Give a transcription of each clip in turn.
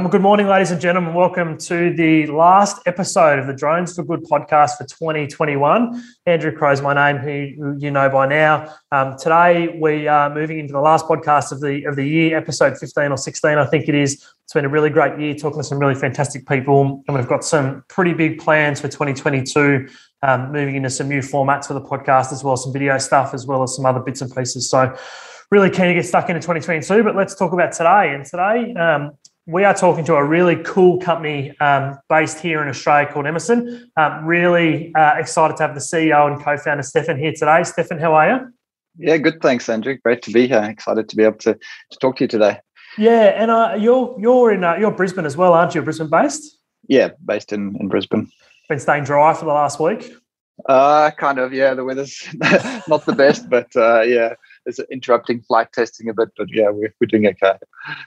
Um, good morning, ladies and gentlemen. Welcome to the last episode of the Drones for Good podcast for 2021. Andrew Crow is my name, who you know by now. Um, today we are moving into the last podcast of the of the year, episode 15 or 16, I think it is. It's been a really great year, talking to some really fantastic people, and we've got some pretty big plans for 2022. Um, moving into some new formats for the podcast, as well as some video stuff, as well as some other bits and pieces. So really keen to get stuck into 2022, but let's talk about today. And today, um, we are talking to a really cool company um, based here in Australia called Emesent. Um, really uh, excited to have the CEO and co-founder Stefan here today. Stefan, how are you? Yeah, good. Thanks, Andrew. Great to be here. Excited to be able to, to talk to you today. Yeah, and uh, you're you're in uh, you're Brisbane as well, aren't you? Brisbane based? Yeah, based in in Brisbane. Been staying dry for the last week. Uh, kind of. Yeah, the weather's not the best, but uh, yeah, it's interrupting flight testing a bit. But yeah, we're we're doing okay.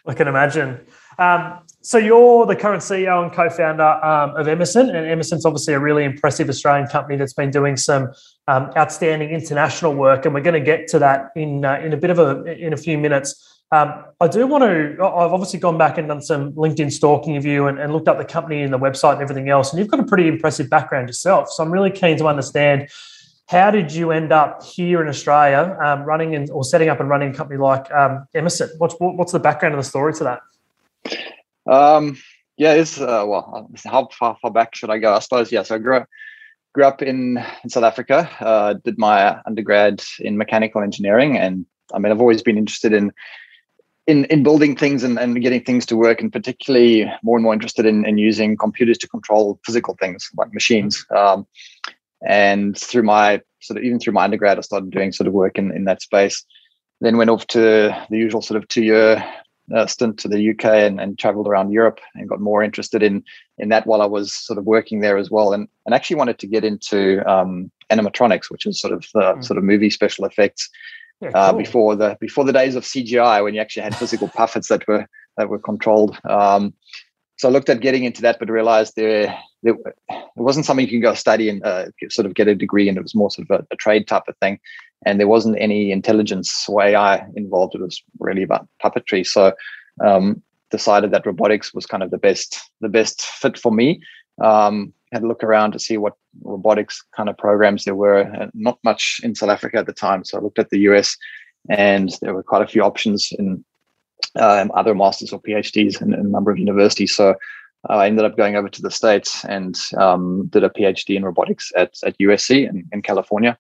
I can imagine. Um, so you're the current CEO and co-founder um, of Emesent, and Emesent's obviously a really impressive Australian company that's been doing some um, outstanding international work, and we're going to get to that in uh, in a bit of a in a few minutes. Um, I do want to. I've obviously gone back and done some LinkedIn stalking of you and, and, looked up the company and the website and everything else. And you've got a pretty impressive background yourself. So I'm really keen to understand how did you end up here in Australia um, running and or setting up and running a company like um, Emesent? What's what's the background of the story to that? Um, yeah, it's uh, well, how far, far back should I go? I suppose yeah. So I grew up, grew up in, in South Africa. Uh, did my undergrad in mechanical engineering, and I mean, I've always been interested in in in building things and, and getting things to work, and particularly more and more interested in, in using computers to control physical things like machines. Um, and through my sort of even through my undergrad, I started doing sort of work in, in that space. Then went off to the usual sort of two year uh, stint to the UK and, and traveled around Europe and got more interested in in that while I was sort of working there as well, and and actually wanted to get into um, animatronics, which is sort of the mm. sort of movie special effects. Yeah, uh, cool. uh, before the before the days of CGI, when you actually had physical puppets that were that were controlled. Um, so I looked at getting into that, but realized there, there it wasn't something you can go study and uh, sort of get a degree and It was more sort of a, a, trade type of thing and there wasn't any intelligence or AI involved. It was really about puppetry. So um, decided that robotics was kind of the best the best fit for me. Um, had a look around to see what robotics kind of programs there were. And not much in South Africa at the time, so I looked at the US, and there were quite a few options in um, other masters or PhDs in, in, a number of universities. So I ended up going over to the states and um, did a PhD in robotics at at USC in, in California.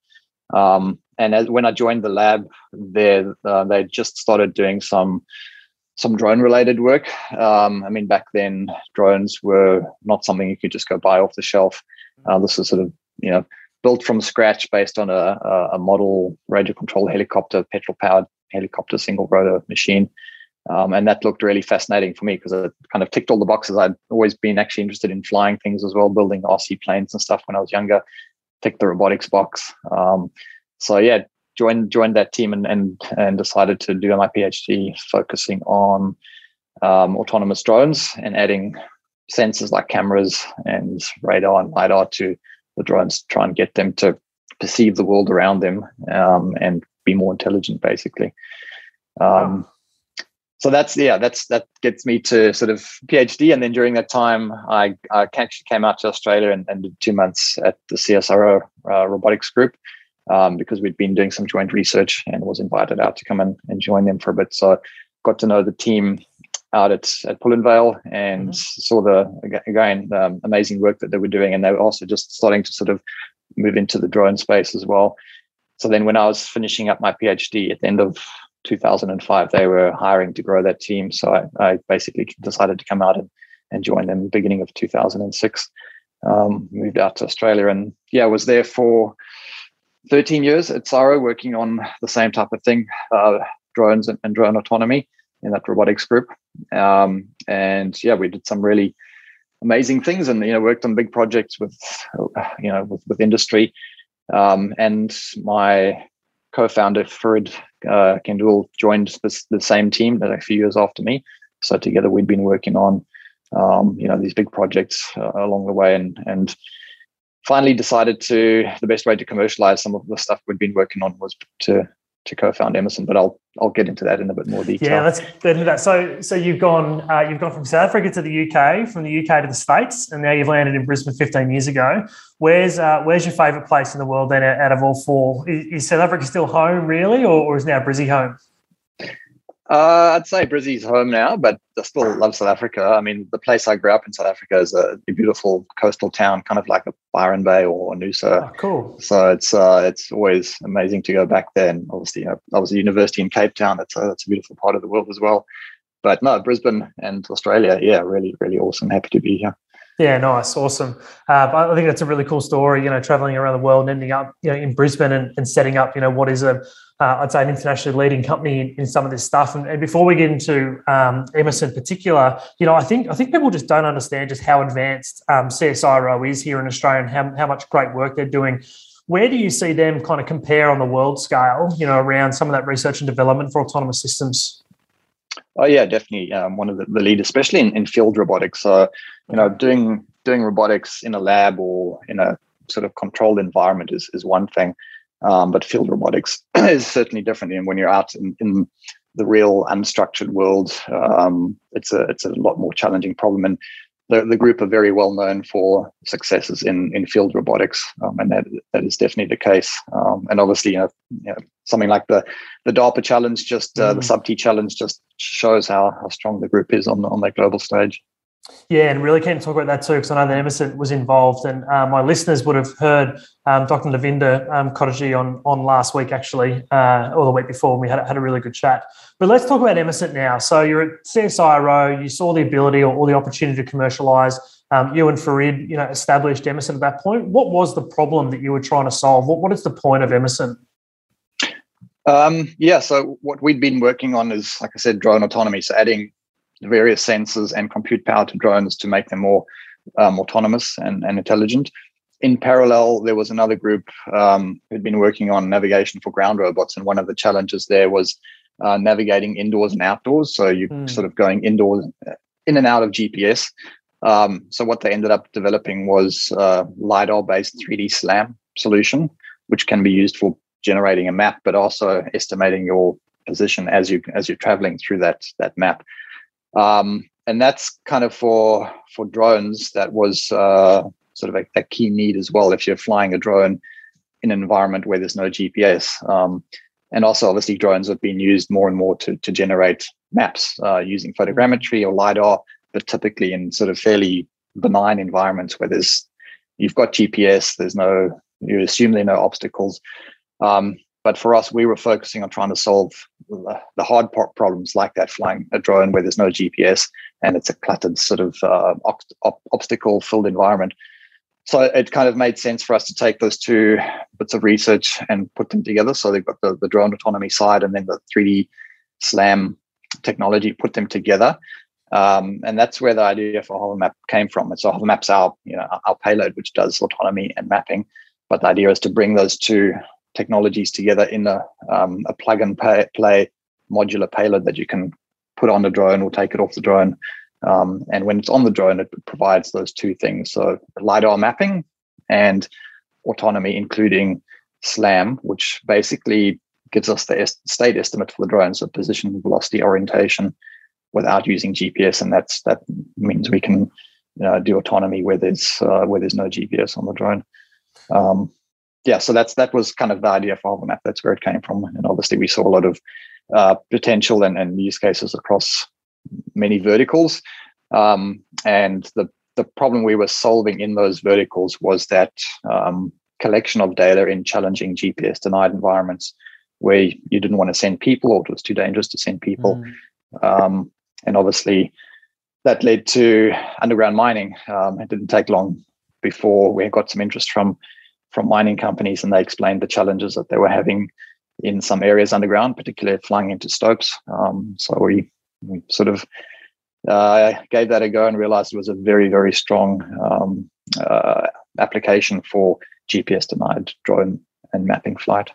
Um, and as, when I joined the lab there, uh, they just started doing some some drone related work. Um, I mean, back then drones were not something you could just go buy off the shelf. Uh, this was sort of you know built from scratch based on a, a model radio control helicopter, petrol powered helicopter, single rotor machine. Um, and that looked really fascinating for me because it kind of ticked all the boxes. I'd always been actually interested in flying things as well, building RC planes and stuff when I was younger. Ticked the robotics box. Um, so yeah, joined joined that team and and and decided to do my PhD focusing on um, autonomous drones and adding sensors like cameras and radar and lidar to the drones to try and get them to perceive the world around them um, and be more intelligent, basically. Um, so that's yeah, that's that gets me to sort of PhD, and then during that time, I, I actually came out to Australia and, and did two months at the CSIRO uh, robotics group um, because we'd been doing some joint research and was invited out to come and, and join them for a bit. So got to know the team out at, at Pullenvale and mm-hmm. saw the again the amazing work that they were doing, and they were also just starting to sort of move into the drone space as well. So then, when I was finishing up my PhD at the end of 2005, they were hiring to grow that team. So I, I basically decided to come out and, and join them beginning of 2006. Um, moved out to Australia and yeah, was there for 13 years at CSIRO working on the same type of thing, uh, drones and, and, drone autonomy in that robotics group. Um, and yeah, we did some really amazing things and, you know, worked on big projects with, you know, with, with industry. Um, and my co-founder, Farid uh, Kendoul, joined the same team that a few years after me. So together we'd been working on, um, you know, these big projects uh, along the way and, and finally decided to the best way to commercialize some of the stuff we'd been working on was to to co-found Emesent. But I'll I'll get into that in a bit more detail. Yeah, let's get into that. So so you've gone uh, you've gone from South Africa to the UK, from the UK to the States, and now you've landed in Brisbane 15 years ago. Where's uh, where's your favourite place in the world then out of all four? Is, is South Africa still home really, or, or is now Brizzy home? Uh, I'd say Brizzy's home now, but I still love South Africa. I mean, the place I grew up in South Africa is a beautiful coastal town, kind of like a Byron Bay or Noosa. Oh, cool. So it's uh, it's always amazing to go back there. And obviously, you know, I was at university in Cape Town. That's a, that's a beautiful part of the world as well. But no, Brisbane and Australia, yeah, really, really awesome. Happy to be here. Yeah, nice, awesome. Uh, I think that's a really cool story. You know, traveling around the world and ending up, you know, in Brisbane and, and setting up, you know, what is a, uh, I'd say, an internationally leading company in, some of this stuff. And, and, before we get into um, Emesent in particular, you know, I think I think people just don't understand just how advanced um, CSIRO is here in Australia and how, how much great work they're doing. Where do you see them kind of compare on the world scale? You know, around some of that research and development for autonomous systems. Oh yeah, definitely um, one of the, the leaders, especially in, in field robotics. So you know, doing doing robotics in a lab or in a sort of controlled environment is is one thing, um, but field robotics is certainly different. And when you're out in, in the real unstructured world, um, it's a it's a lot more challenging problem. And the, the group are very well known for successes in, in field robotics, um, and that that is definitely the case. Um, and obviously, you know, you know, something like the the DARPA challenge, just uh, mm. the SubT challenge, just shows how how strong the group is on on that global stage. Yeah, and really keen to talk about that too, because I know that Emesent was involved, and uh, my listeners would have heard um, Dr. Navinda um, on on last week, actually, uh, or the week before, and we had, had a really good chat. But let's talk about Emesent now. So you're at CSIRO, you saw the ability or, or the opportunity to commercialise. Um, you and Farid, you know, established Emesent at that point. What was the problem that you were trying to solve? What, what is the point of Emesent? Um, yeah, so what we'd been working on is, like I said, drone autonomy. So adding various sensors and compute power to drones to make them more um, autonomous and, and intelligent. In parallel, there was another group um, who'd been working on navigation for ground robots, and one of the challenges there was uh, navigating indoors and outdoors. So you mm. sort of going indoors, uh, in and out of GPS. Um, so what they ended up developing was a lidar-based 3D SLAM solution, which can be used for generating a map, but also estimating your position as you as you're traveling through that that map. Um, and that's kind of for for drones. That was uh, sort of a, a, key need as well. If you're flying a drone in an environment where there's no GPS, um, and also obviously drones have been used more and more to to generate maps uh, using photogrammetry or lidar, but typically in sort of fairly benign environments where there's you've got GPS. There's no you assume there are no obstacles. Um, but for us, we were focusing on trying to solve the hard problems like that, flying a drone where there's no GPS and it's a cluttered sort of uh, obstacle filled environment. So it kind of made sense for us to take those two bits of research and put them together. So they've got the, the drone autonomy side and then the 3D SLAM technology, put them together. Um, and that's where the idea for HoverMap came from. And so HoverMap's our, you know, our payload, which does autonomy and mapping. But the idea is to bring those two technologies together in a, um, a plug and pay, play modular payload that you can put on the drone or take it off the drone. Um, and when it's on the drone, it provides those two things. So LiDAR mapping and autonomy, including SLAM, which basically gives us the est- state estimate for the drone, so position, velocity, orientation, without using GPS, and that's that means we can you know, do autonomy where there's uh, where there's no GPS on the drone. Um, yeah, so that's that was kind of the idea for HoverMap. That's where it came from, and obviously we saw a lot of uh, potential and, and use cases across many verticals. Um, and the the problem we were solving in those verticals was that um, collection of data in challenging GPS denied environments where you didn't want to send people or it was too dangerous to send people. Mm. Um, and obviously, that led to underground mining. Um, it didn't take long before we got some interest from from mining companies, and they explained the challenges that they were having in some areas underground, particularly flying into stopes. Um, so we, we, sort of uh, gave that a go and realized it was a very, very strong um, uh, application for GPS denied drone and mapping flight.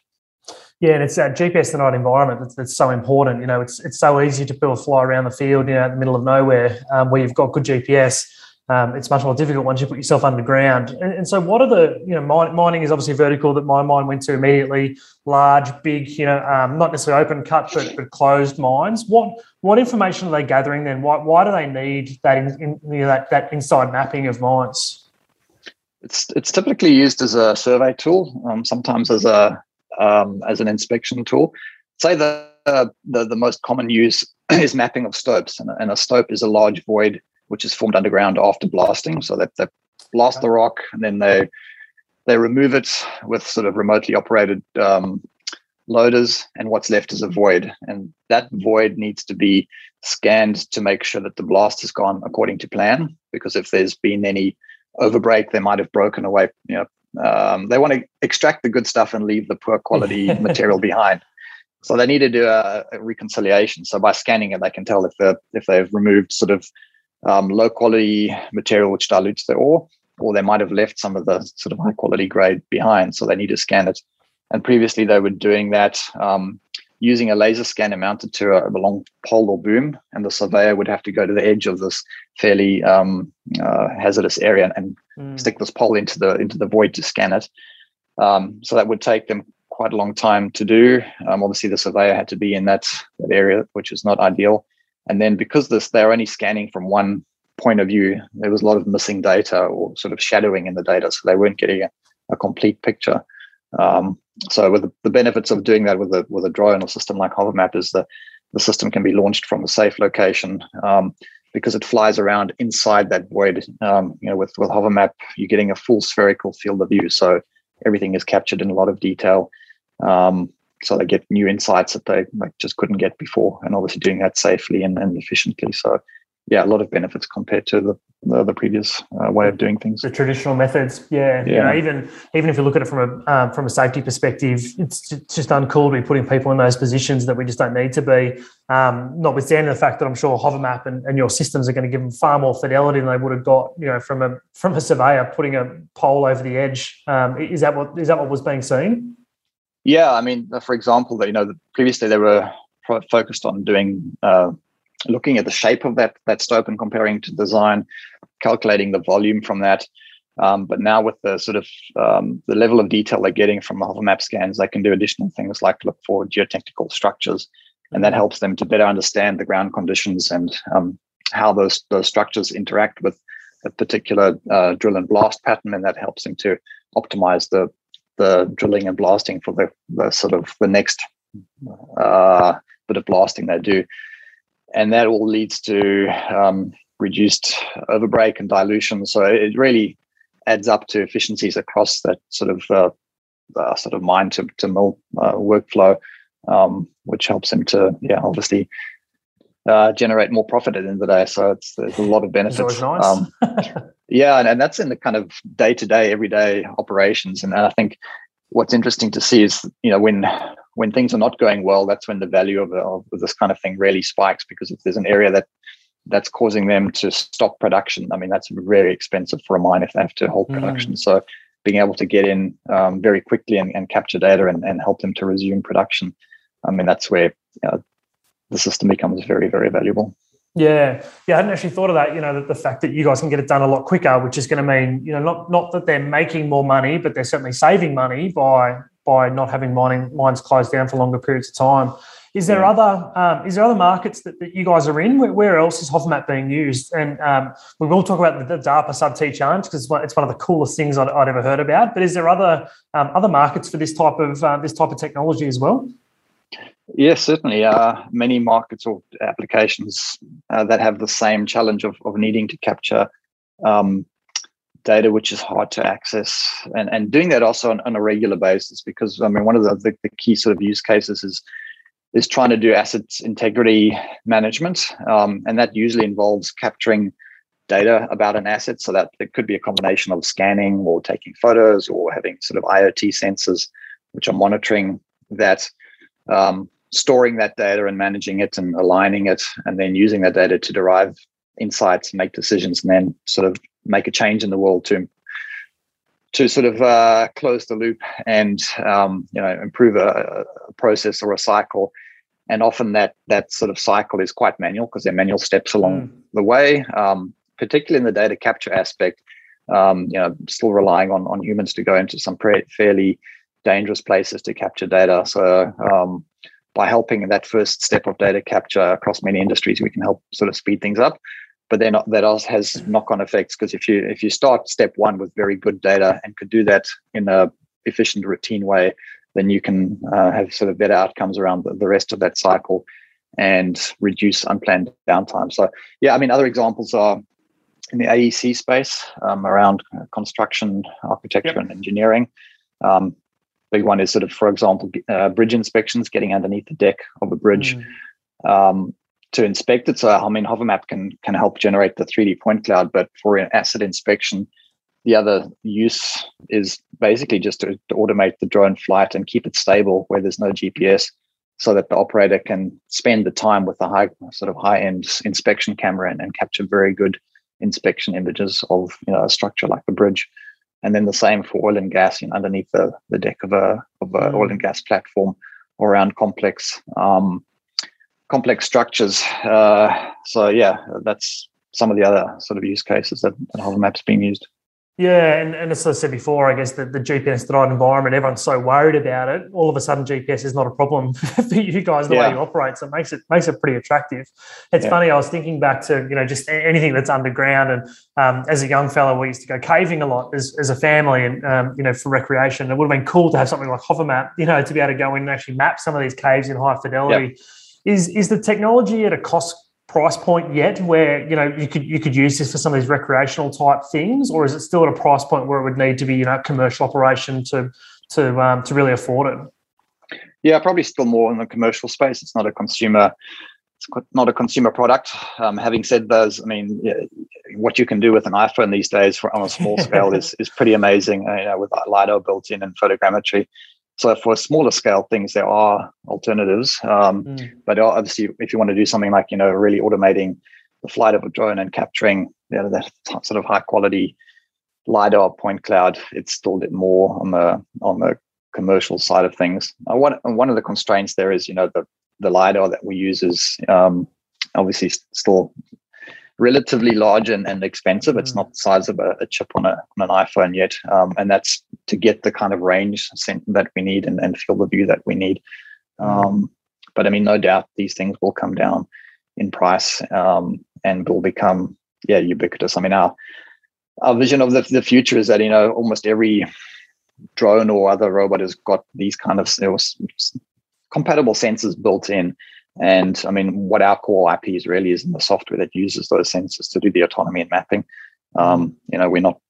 Yeah, and it's that GPS denied environment that's, that's, so important. You know, it's it's so easy to build a fly around the field, you know, in the middle of nowhere, um, where you've got good GPS um, it's much more difficult once you put yourself underground. And, and so, what are the you know mine, mining is obviously vertical that my mind went to immediately. Large, big, you know, um, not necessarily open cut, but, but closed mines. What what information are they gathering then? Why, why do they need that in, in, you know, that that inside mapping of mines? It's it's typically used as a survey tool, um, sometimes as a um, as an inspection tool. Say the, the the most common use is mapping of stopes, and, and a stope is a large void which is formed underground after blasting. So they, they blast the rock and then they they remove it with sort of remotely operated um, loaders, and what's left is a void. And that void needs to be scanned to make sure that the blast has gone according to plan. Because if there's been any overbreak, they might have broken away. You know, um, they want to extract the good stuff and leave the poor quality material behind. So they need to do a, a, reconciliation. So by scanning it, they can tell if they if they've removed sort of um, low quality material which dilutes the ore, or they might have left some of the sort of high quality grade behind. So they need to scan it. And previously they were doing that um, using a laser scanner mounted to a, a, long pole or boom, and the surveyor would have to go to the edge of this fairly um, uh, hazardous area and mm. stick this pole into the into the void to scan it. Um, so that would take them quite a long time to do. Um, obviously, the surveyor had to be in that, that area, which is not ideal. And then because this they're only scanning from one point of view, there was a lot of missing data or sort of shadowing in the data, so they weren't getting a, a complete picture. Um, so with the, the, benefits of doing that with a with a drone or system like Hovermap is that the system can be launched from a safe location um, because it flies around inside that void. Um, you know, with with Hovermap, you're getting a full spherical field of view, so everything is captured in a lot of detail. Um, so they get new insights that they like just couldn't get before and obviously doing that safely and, and efficiently. So yeah a lot of benefits compared to the the, the previous uh, way of doing things. The traditional methods yeah, yeah. You know, even even if you look at it from a um, from a safety perspective it's just uncool to be putting people in those positions that we just don't need to be um, notwithstanding the fact that I'm sure Hovermap and, and your systems are going to give them far more fidelity than they would have got you know from a from a surveyor putting a pole over the edge. Um, is that what is that what was being seen yeah, I mean, for example, that you know, previously they were focused on doing uh, looking at the shape of that that stope and comparing to design, calculating the volume from that. Um, but now with the sort of um, the level of detail they're getting from the Hovermap scans, they can do additional things like look for geotechnical structures, and that helps them to better understand the ground conditions and um, how those those structures interact with a particular uh, drill and blast pattern, and that helps them to optimize the the drilling and blasting for the, the sort of the next uh, bit of blasting they do. And that all leads to um, reduced overbreak and dilution. So it really adds up to efficiencies across that sort of uh, uh, sort of mine to, to mill uh, workflow, um, which helps them to, yeah, obviously uh, generate more profit at the end of the day. So it's there's a lot of benefits. Nice. um, yeah, and, and that's in the kind of day to day, everyday operations. And, and I think what's interesting to see is you know when when things are not going well, that's when the value of, of this kind of thing really spikes because if there's an area that that's causing them to stop production, I mean that's very expensive for a mine if they have to halt mm. production. So being able to get in um, very quickly and, and capture data and, and help them to resume production, I mean that's where you know, the system becomes very, very valuable. Yeah, yeah, I hadn't actually thought of that. You know, the, the fact that you guys can get it done a lot quicker, which is going to mean, you know, not not that they're making more money, but they're certainly saving money by by not having mining mines closed down for longer periods of time. Is there yeah. other um, is there other markets that, that you guys are in? Where, where else is Hovermap being used? And um, we will talk about the, the DARPA Sub T challenge because it's one, it's one of the coolest things I'd, I'd ever heard about. But is there other um, other markets for this type of uh, this type of technology as well? Yes, certainly. Uh, many markets or applications uh, that have the same challenge of, of needing to capture um, data which is hard to access and, and doing that also on, on a regular basis because I mean one of the, the, the, key sort of use cases is is trying to do asset integrity management um, and that usually involves capturing data about an asset so that it could be a combination of scanning or taking photos or having sort of IoT sensors which are monitoring that um, storing that data and managing it and aligning it, and then using that data to derive insights, make decisions, and then sort of make a change in the world to to sort of uh, close the loop and um, you know improve a, a, process or a cycle. And often that that sort of cycle is quite manual because there are manual steps along mm. the way. Um, particularly in the data capture aspect, um, you know, still relying on on humans to go into some pre- fairly dangerous places to capture data. So um, by helping in that first step of data capture across many industries, we can help sort of speed things up. But then that also has knock-on effects because if you if you start step one with very good data and could do that in a efficient routine way, then you can uh, have sort of better outcomes around the, the rest of that cycle and reduce unplanned downtime. So yeah, I mean other examples are in the AEC space um, around construction, architecture, yep. and engineering. Um, big one is sort of, for example, uh, bridge inspections, getting underneath the deck of a bridge mm. um, to inspect it. So, I mean, Hovermap can can help generate the 3D point cloud, but for an asset inspection, the other use is basically just to, to automate the drone flight and keep it stable where there's no GPS so that the operator can spend the time with a high sort of high end inspection camera and, and capture very good inspection images of you know a structure like the bridge and then the same for oil and gas you know, underneath the, the deck of a of an oil and gas platform around complex um, complex structures. Uh, so yeah that's some of the other sort of use cases that, that hovermap's being used yeah, and, and as I said before, I guess the, the GPS denied environment, everyone's so worried about it. All of a sudden, GPS is not a problem for you guys the yeah. way you operate. So it makes it makes it pretty attractive. It's yeah. funny. I was thinking back to you know just anything that's underground, and um, as a young fellow, we used to go caving a lot as, as a family, and um, you know for recreation. It would have been cool to have something like Hovermap, you know, to be able to go in and actually map some of these caves in high fidelity. Is is the technology at a cost price point yet where you know you could you could use this for some of these recreational type things or is it still at a price point where it would need to be you know commercial operation to to um, to really afford it? Yeah probably still more in the commercial space. It's not a consumer it's not a consumer product. Um, having said those i mean yeah, what you can do with an iphone these days for, on a small scale is is pretty amazing. Uh, you know with lidar built in and photogrammetry so for smaller scale things, there are alternatives. Um, mm. But obviously, if you want to do something like you know really automating the flight of a drone and capturing you know, that sort of high quality lidar point cloud, it's still a bit more on the on the commercial side of things. Uh, one one of the constraints there is you know the the lidar that we use is um, obviously still relatively large and, and expensive. It's mm. not the size of a, a, chip on, a, on an iPhone yet. Um, and that's to get the kind of range that we need and, and field of view that we need. Um, but I mean, no doubt these things will come down in price um, and will become, yeah, ubiquitous. I mean, our, our vision of the, the future is that, you know, almost every drone or other robot has got these kind of you know, compatible sensors built in and I mean, what our core IP is really is in the software that uses those sensors to do the autonomy and mapping. Um, you know, we're not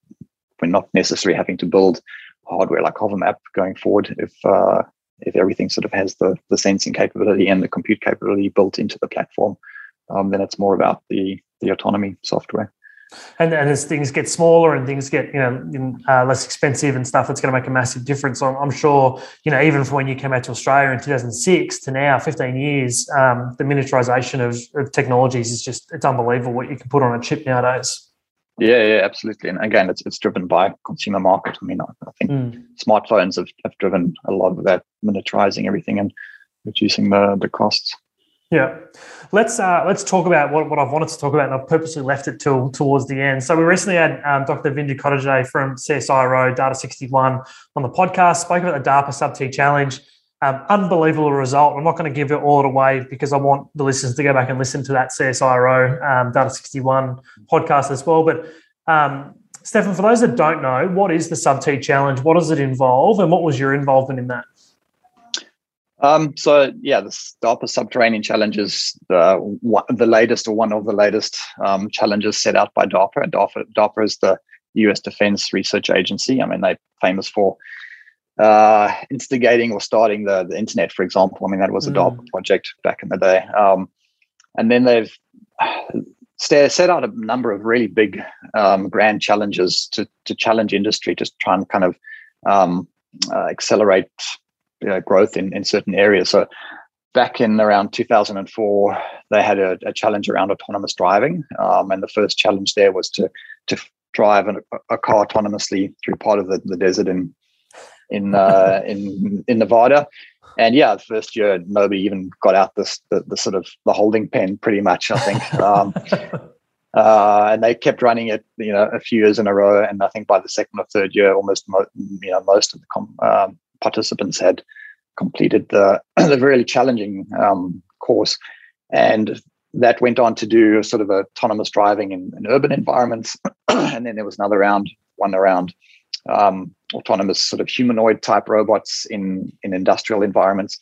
we're not necessarily having to build hardware like Hovermap going forward if uh, if everything sort of has the the sensing capability and the compute capability built into the platform. Um, then it's more about the the autonomy software and, and as things get smaller and things get you know uh, less expensive and stuff, it's going to make a massive difference. I'm, I'm, sure you know even from when you came out to Australia in 2006 to now, 15 years, um, the miniaturization of, of technologies is just it's unbelievable what you can put on a chip nowadays. Yeah, yeah, absolutely. And again, it's it's driven by consumer market. I mean, I, I think mm. smartphones have, have driven a lot of that miniaturizing everything and reducing the the costs. Yeah, let's uh, let's talk about what, what I've wanted to talk about, and I've purposely left it till towards the end. So we recently had um, Dr. Vindu Kottege from CSIRO Data 61 on the podcast, spoke about the DARPA Sub T Challenge. Um, unbelievable result. I'm not going to give it all away because I want the listeners to go back and listen to that CSIRO um, Data 61 podcast as well. But um, Stefan, for those that don't know, what is the Sub T Challenge? What does it involve, and what was your involvement in that? Um, so yeah, the DARPA Subterranean Challenge is the, the latest or one of the latest um, challenges set out by DARPA. And DARPA, DARPA is the U.S. Defense Research Agency. I mean, they're famous for uh, instigating or starting the, the internet, for example. I mean, that was a mm. DARPA project back in the day. Um, and then they've set out a number of really big um, grand challenges to, to challenge industry, just try and kind of um, uh, accelerate uh, growth in, in certain areas. So back in around 2004, they had a, a challenge around autonomous driving, um, and the first challenge there was to to drive an, a car autonomously through part of the, the desert in in uh, in in Nevada. And yeah, the first year nobody even got out this the, the sort of the holding pen, pretty much. I think. Um, Uh, and they kept running it, you know, a few years in a row. And I think by the second or third year, almost mo- you know most of the com- um, participants had completed the the really challenging um, course, and that went on to do sort of autonomous driving in, in urban environments, and then there was another round, one around um, autonomous sort of humanoid type robots in in industrial environments,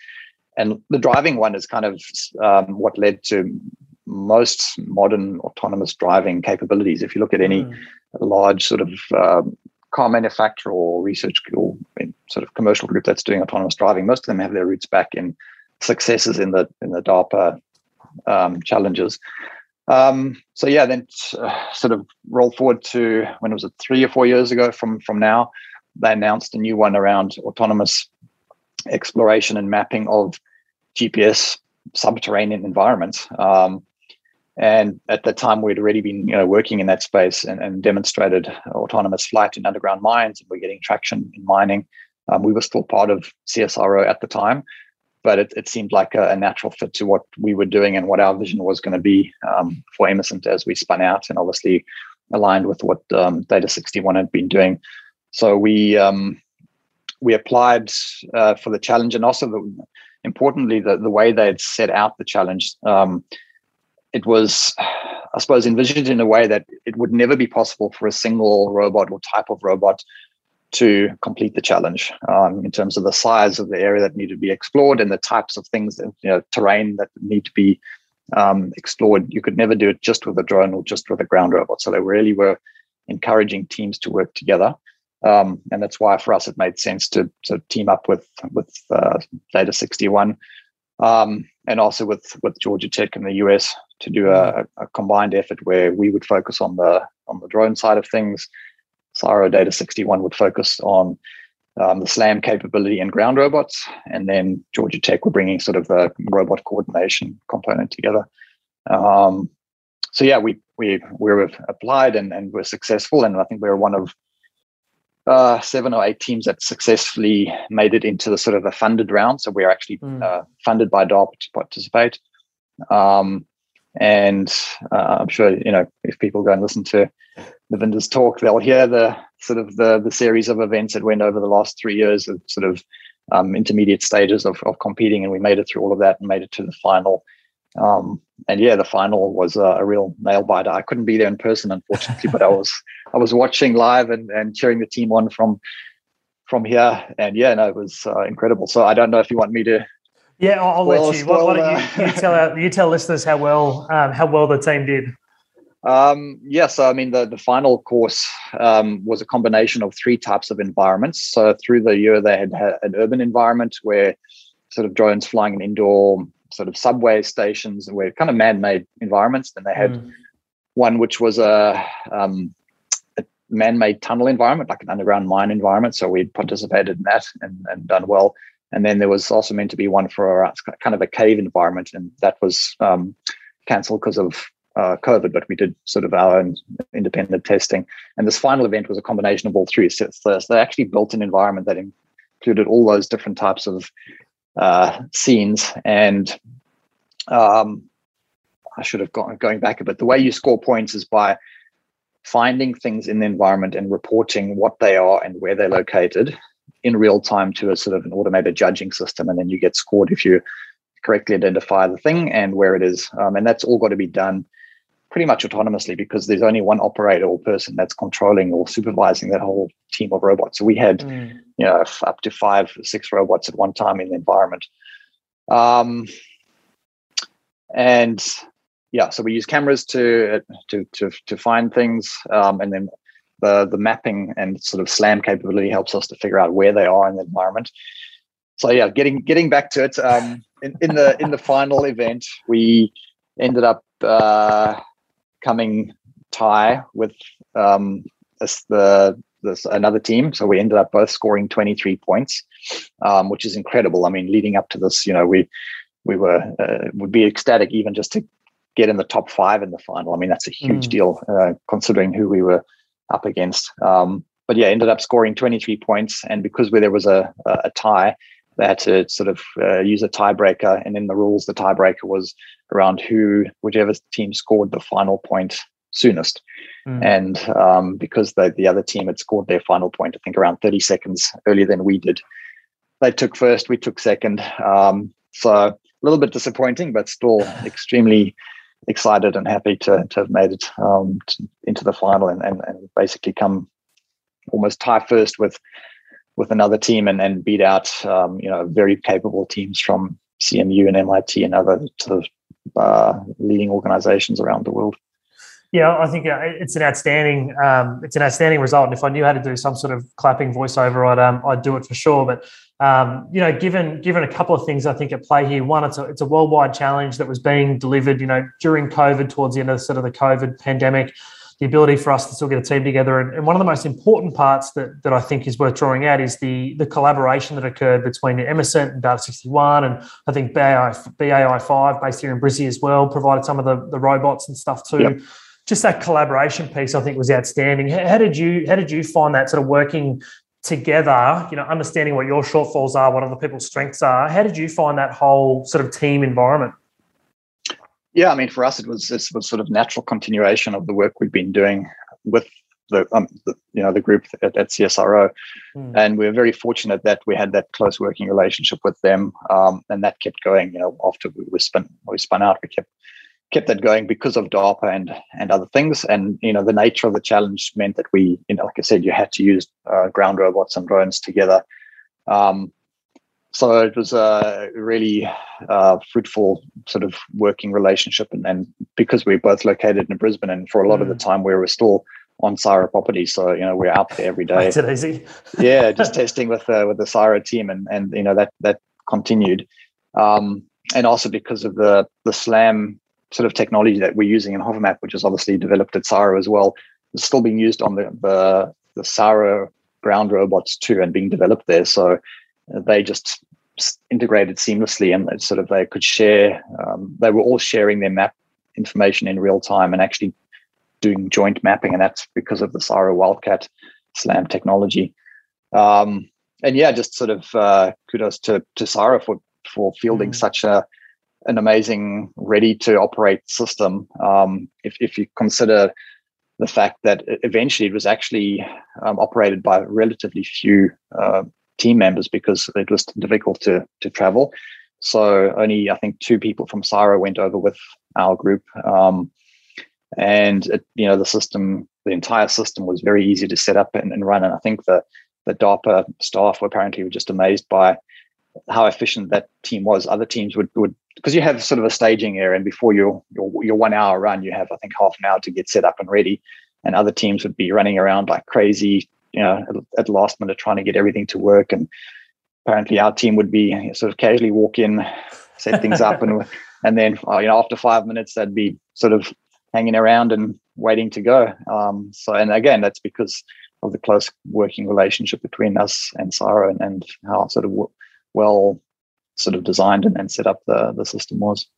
and the driving one is kind of um, what led to most modern autonomous driving capabilities. If you look at any mm. large sort of um, car manufacturer or research or sort of commercial group that's doing autonomous driving, most of them have their roots back in successes in the in the DARPA um, challenges. Um, so yeah, then uh, sort of roll forward to when it was three or four years ago from from now, they announced a new one around autonomous exploration and mapping of GPS subterranean environments. Um, and at that time, we'd already been you know, working in that space and, and demonstrated autonomous flight in underground mines, and we're getting traction in mining. Um, we were still part of CSIRO at the time, but it, it seemed like a, a, natural fit to what we were doing and what our vision was going to be um, for Emesent as we spun out, and obviously aligned with what um, Data 61 had been doing. So we um, we applied uh, for the challenge, and also the, importantly, the, the way they had set out the challenge um, it was, I suppose, envisioned in a way that it would never be possible for a single robot or type of robot to complete the challenge um, in terms of the size of the area that needed to be explored and the types of things that you know terrain that need to be um, explored. You could never do it just with a drone or just with a ground robot. So they really were encouraging teams to work together. Um, and that's why for us it made sense to, to team up with with uh, Data 61 um, and also with with Georgia Tech in the US to do a, a, combined effort where we would focus on the on the drone side of things. CSIRO Data 61 would focus on um, the SLAM capability and ground robots, and then Georgia Tech were bringing sort of a robot coordination component together. Um, so yeah, we we we were applied and and we're successful, and I think we we're one of uh, seven or eight teams that successfully made it into the sort of a funded round. So we're actually mm. uh, funded by DARPA to participate. Um, and uh, I'm sure you know if people go and listen to Navinda's talk, they'll hear the sort of the the series of events that went over the last three years of sort of um, intermediate stages of, of competing, and we made it through all of that and made it to the final. Um, and yeah, the final was a, a, real nail biter. I couldn't be there in person, unfortunately, but I was I was watching live and, and cheering the team on from from here. And yeah, no, it was uh, incredible. So I don't know if you want me to. Yeah, I'll, I'll let you. Why, why don't you, you, tell our, you tell listeners how well um, how well the team did. Um, yeah, so I mean, the, the final course um, was a combination of three types of environments. So through the year, they had, had an urban environment where sort of drones flying in indoor sort of subway stations and where kind of man-made environments. Then they had mm. one which was a, um, a, man-made tunnel environment, like an underground mine environment. So we participated in that and, and done well. And then there was also meant to be one for a, kind of a cave environment, and that was um, cancelled because of uh, COVID. But we did sort of our own independent testing. And this final event was a combination of all three. So, so they actually built an environment that included all those different types of uh, scenes. And um, I should have gone going back a bit. The way you score points is by finding things in the environment and reporting what they are and where they're located in real time to a sort of an automated judging system, and then you get scored if you correctly identify the thing and where it is. Um, and that's all got to be done pretty much autonomously because there's only one operator or person that's controlling or supervising that whole team of robots. So we had, mm. you know, up to five, six robots at one time in the environment. Um, and yeah, so we use cameras to to to to find things, um, and then the the mapping and sort of SLAM capability helps us to figure out where they are in the environment. So yeah, getting getting back to it. Um, in, in the in the final event, we ended up uh, coming tie with um, this, the this another team. So we ended up both scoring 23 points, um, which is incredible. I mean, leading up to this, you know, we we were uh, would be ecstatic even just to get in the top five in the final. I mean, that's a huge mm. deal uh, considering who we were up against. Um, but yeah, ended up scoring 23 points, and because where there was a, a tie, they had to sort of uh, use a tiebreaker. And in the rules, the tiebreaker was around who, whichever team scored the final point soonest. Mm. And um, because the, the other team had scored their final point, I think around 30 seconds earlier than we did, they took first, we took second. Um, so a little bit disappointing, but still extremely excited and happy to, to have made it um, to, into the final and, and, and basically come almost tie first with with another team and, and beat out um, you know very capable teams from CMU and MIT and other sort of uh, leading organizations around the world. Yeah, I think it's an outstanding um, it's an outstanding result. And if I knew how to do some sort of clapping voiceover, I'd um, I'd do it for sure. But um, you know, given given a couple of things I think at play here. One, it's a it's a worldwide challenge that was being delivered, you know, during COVID, towards the end of sort of the COVID pandemic the ability for us to still get a team together. And, and, one of the most important parts that, that I think is worth drawing out is the, the collaboration that occurred between Emesent and Data 61. And I think BIA, BAI 5, based here in Brizzy as well, provided some of the, the robots and stuff too. Yep. Just that collaboration piece, I think, was outstanding. How, did you how did you find that sort of working together? You know, understanding what your shortfalls are, what other people's strengths are. How did you find that whole sort of team environment? Yeah, I mean, for us, it was this was sort of natural continuation of the work we've been doing with the, um, the you know the group at, at CSIRO, mm. and we were very fortunate that we had that close working relationship with them, um, and that kept going. You know, after we, we spun we spun out, we kept kept that going because of DARPA and and other things. And you know, the nature of the challenge meant that we, you know, like I said, you had to use uh, ground robots and drones together. Um, so it was a really uh, fruitful sort of working relationship and, and, because we are both located in brisbane and for a lot mm. of the mm. time we were still on CSIRO property so you know we're out there every day easy yeah just testing with uh, with the CSIRO team and and you know that that continued um, and also because of the the slam sort of technology that we're using in hovermap which is obviously developed at CSIRO as well is still being used on the the, the ground robots too and being developed there so they just integrated seamlessly and sort of they could share um, they were all sharing their map information in real time and actually doing joint mapping and that's because of the CSIRO Wildcat SLAM technology um, and yeah just sort of uh, kudos to to for for fielding mm. such a an amazing ready to operate system um, if, if you consider the fact that eventually it was actually um, operated by relatively few uh, team members because it was difficult to to travel. So only I think two people from CSIRO went over with our group, um, and it, you know the system, the entire system was very easy to set up and, and run. And I think the the DARPA staff apparently were just amazed by how efficient that team was. Other teams would would because you have sort of a staging area, and before your your your one hour run, you have I think half an hour to get set up and ready. And other teams would be running around like crazy, you know at, last minute trying to get everything to work and apparently our team would be sort of casually walk in set things up and and then uh, you know after five minutes they'd be sort of hanging around and waiting to go um, so and again that's because of the close working relationship between us and CSIRO and, and how sort of w- well sort of designed and, then set up the the system was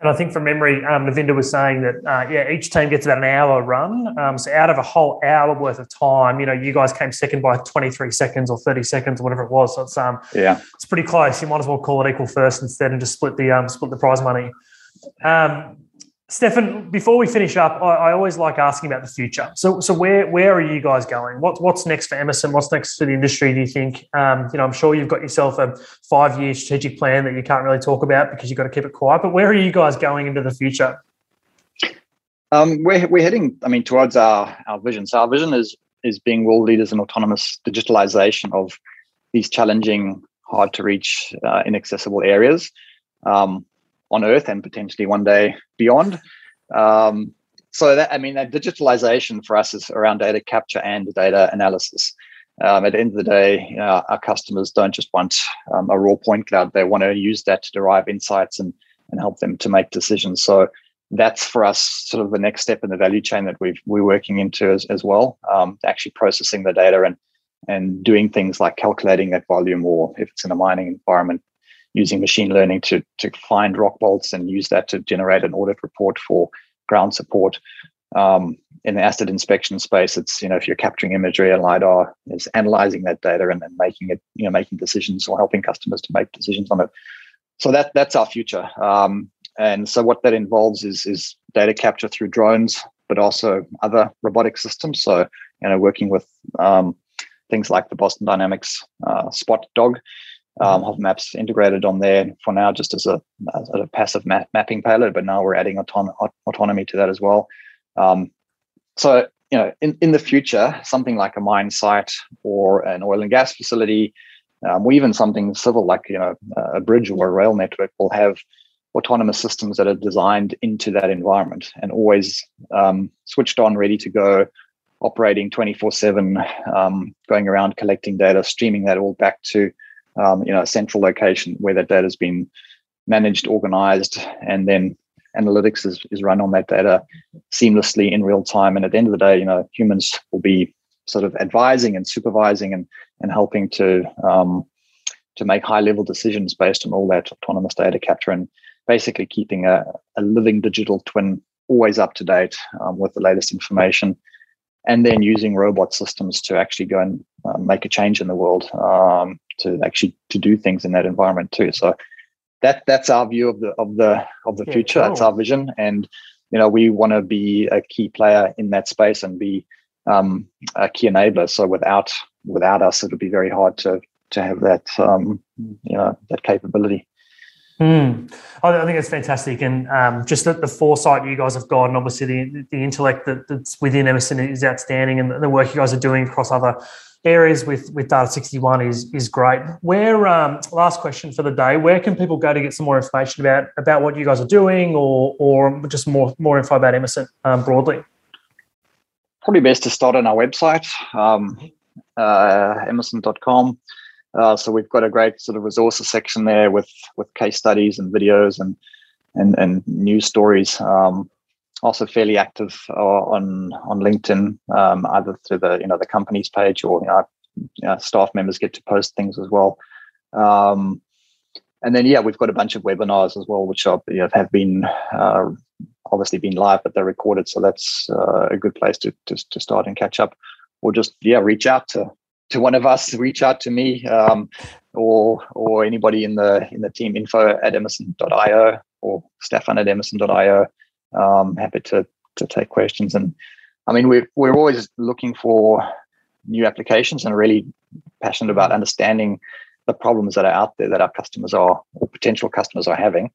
and I think from memory, um, Navinda was saying that uh, yeah, each team gets about an hour run. Um, so out of a whole hour worth of time, you know, you guys came second by 23 seconds or 30 seconds or whatever it was. So it's um yeah, it's pretty close. You might as well call it equal first instead and just split the um split the prize money. Um, Stefan, before we finish up, I, I, always like asking about the future. So, so where where are you guys going? What, what's next for Emesent? What's next for the industry? Do you think? Um, you know, I'm sure you've got yourself a five year strategic plan that you can't really talk about because you've got to keep it quiet. But where are you guys going into the future? Um, we're we're heading. I mean, towards our our vision. So our vision is is being world leaders in autonomous digitalization of these challenging, hard to reach, uh, inaccessible areas. Um, on Earth and potentially one day beyond. Um, so that I mean, that digitalization for us is around data capture and data analysis. Um, at the end of the day, you know, our customers don't just want um, a raw point cloud; they want to use that to derive insights and and help them to make decisions. So that's for us sort of the next step in the value chain that we we're working into as, as well. Um, actually processing the data and and doing things like calculating that volume, or if it's in a mining environment, using machine learning to, to find rock bolts and use that to generate an audit report for ground support. Um, in the asset inspection space, it's you know if you're capturing imagery and lidar, is analyzing that data and then making it you know making decisions or helping customers to make decisions on it. So that that's our future. Um, and so what that involves is is data capture through drones, but also other robotic systems. So, you know, working with um, things like the Boston Dynamics uh, Spot Dog, um, Hovermaps integrated on there for now, just as a, as a passive map, mapping payload. But now we're adding auton- autonomy to that as well. Um, so, you know, in, in the future, something like a mine site or an oil and gas facility, um, or even something civil like you know a bridge or a rail network, will have autonomous systems that are designed into that environment and always um, switched on, ready to go, operating 24 um, 7, going around collecting data, streaming that all back to um, you know a central location where that data has been managed, organized, and then analytics is, is run on that data seamlessly in real time. And at the end of the day, you know, humans will be sort of advising and supervising and and helping to um, to make high level decisions based on all that autonomous data capture and basically keeping a, a living digital twin always up to date um, with the latest information and then using robot systems to actually go and uh, make a change in the world um, to actually to do things in that environment too. So that that's our view of the of the of the yeah, future. Cool. that's our vision. And you know we want to be a key player in that space and be um, a key enabler. So without without us it would be very hard to to have that um, you know that capability. Mm. I think it's fantastic, and um, just the, the, foresight you guys have got, and obviously the the intellect that, that's within Emesent is outstanding, and the work you guys are doing across other areas with with Data61 is is great. Where um, last question for the day? Where can people go to get some more information about about what you guys are doing, or or just more more info about Emesent um, broadly? Probably best to start on our website, um, uh, emesent.com. Uh, so we've got a great sort of resources section there with with case studies and videos and and and news stories. Um, also fairly active uh, on on LinkedIn, um, either through the you know the company's page or you know, you know, staff members get to post things as well. Um, and then yeah, we've got a bunch of webinars as well, which are, you know, have been uh, obviously been live, but they're recorded, so that's uh, a good place to, to to start and catch up, or just yeah reach out to to one of us, reach out to me um, or or anybody in the in the team info at emesent.io or Stefan at emesent.io. Um, happy to to take questions. And I mean, we're we're always looking for new applications and really passionate about understanding the problems that are out there that our customers are or potential customers are having,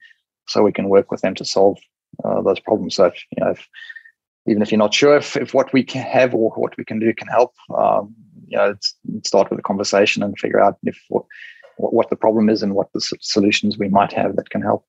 so we can work with them to solve uh, those problems. So if, you know, if, even if you're not sure if, if what we can have or what we can do can help, um, you know, start with a conversation and figure out if what, what the problem is and what the solutions we might have that can help.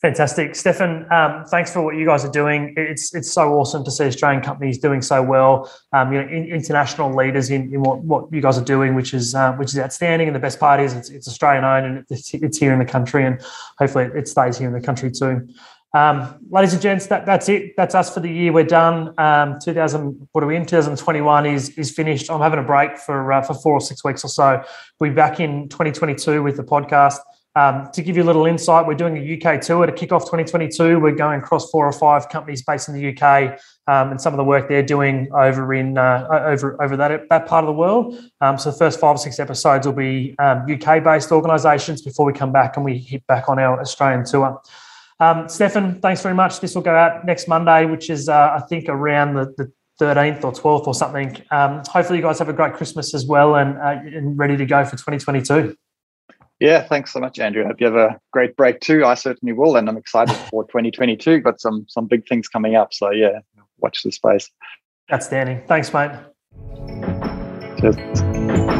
Fantastic, Stefan. Um, thanks for what you guys are doing. It's it's so awesome to see Australian companies doing so well. Um, you know, in, international leaders in, in what, what you guys are doing, which is uh, which is outstanding. And the best part is it's, it's Australian owned and it's, it's here in the country, and hopefully it stays here in the country too. Um, ladies and gents, that, that's it. That's us for the year. We're done. Um, 2000, what are we in? 2021 is is finished. I'm having a break for uh, for four or six weeks or so. We'll be back in 2022 with the podcast. Um, to give you a little insight, we're doing a UK tour to kick off 2022. We're going across four or five companies based in the UK, um, and some of the work they're doing over in uh, over over that that part of the world. Um, so the first five or six episodes will be UK um, based organisations before we come back and we hit back on our Australian tour. Um, Stefan, thanks very much. This will go out next Monday, which is, uh, I think, around the, the 13th or 12th or something. Um, hopefully, you guys have a great Christmas as well and, uh, and ready to go for 2022. Yeah, thanks so much, Andrew. Hope you have a great break too. I certainly will, and I'm excited for 2022. Got some some big things coming up, so yeah, watch the space. Outstanding. Thanks, mate. Cheers.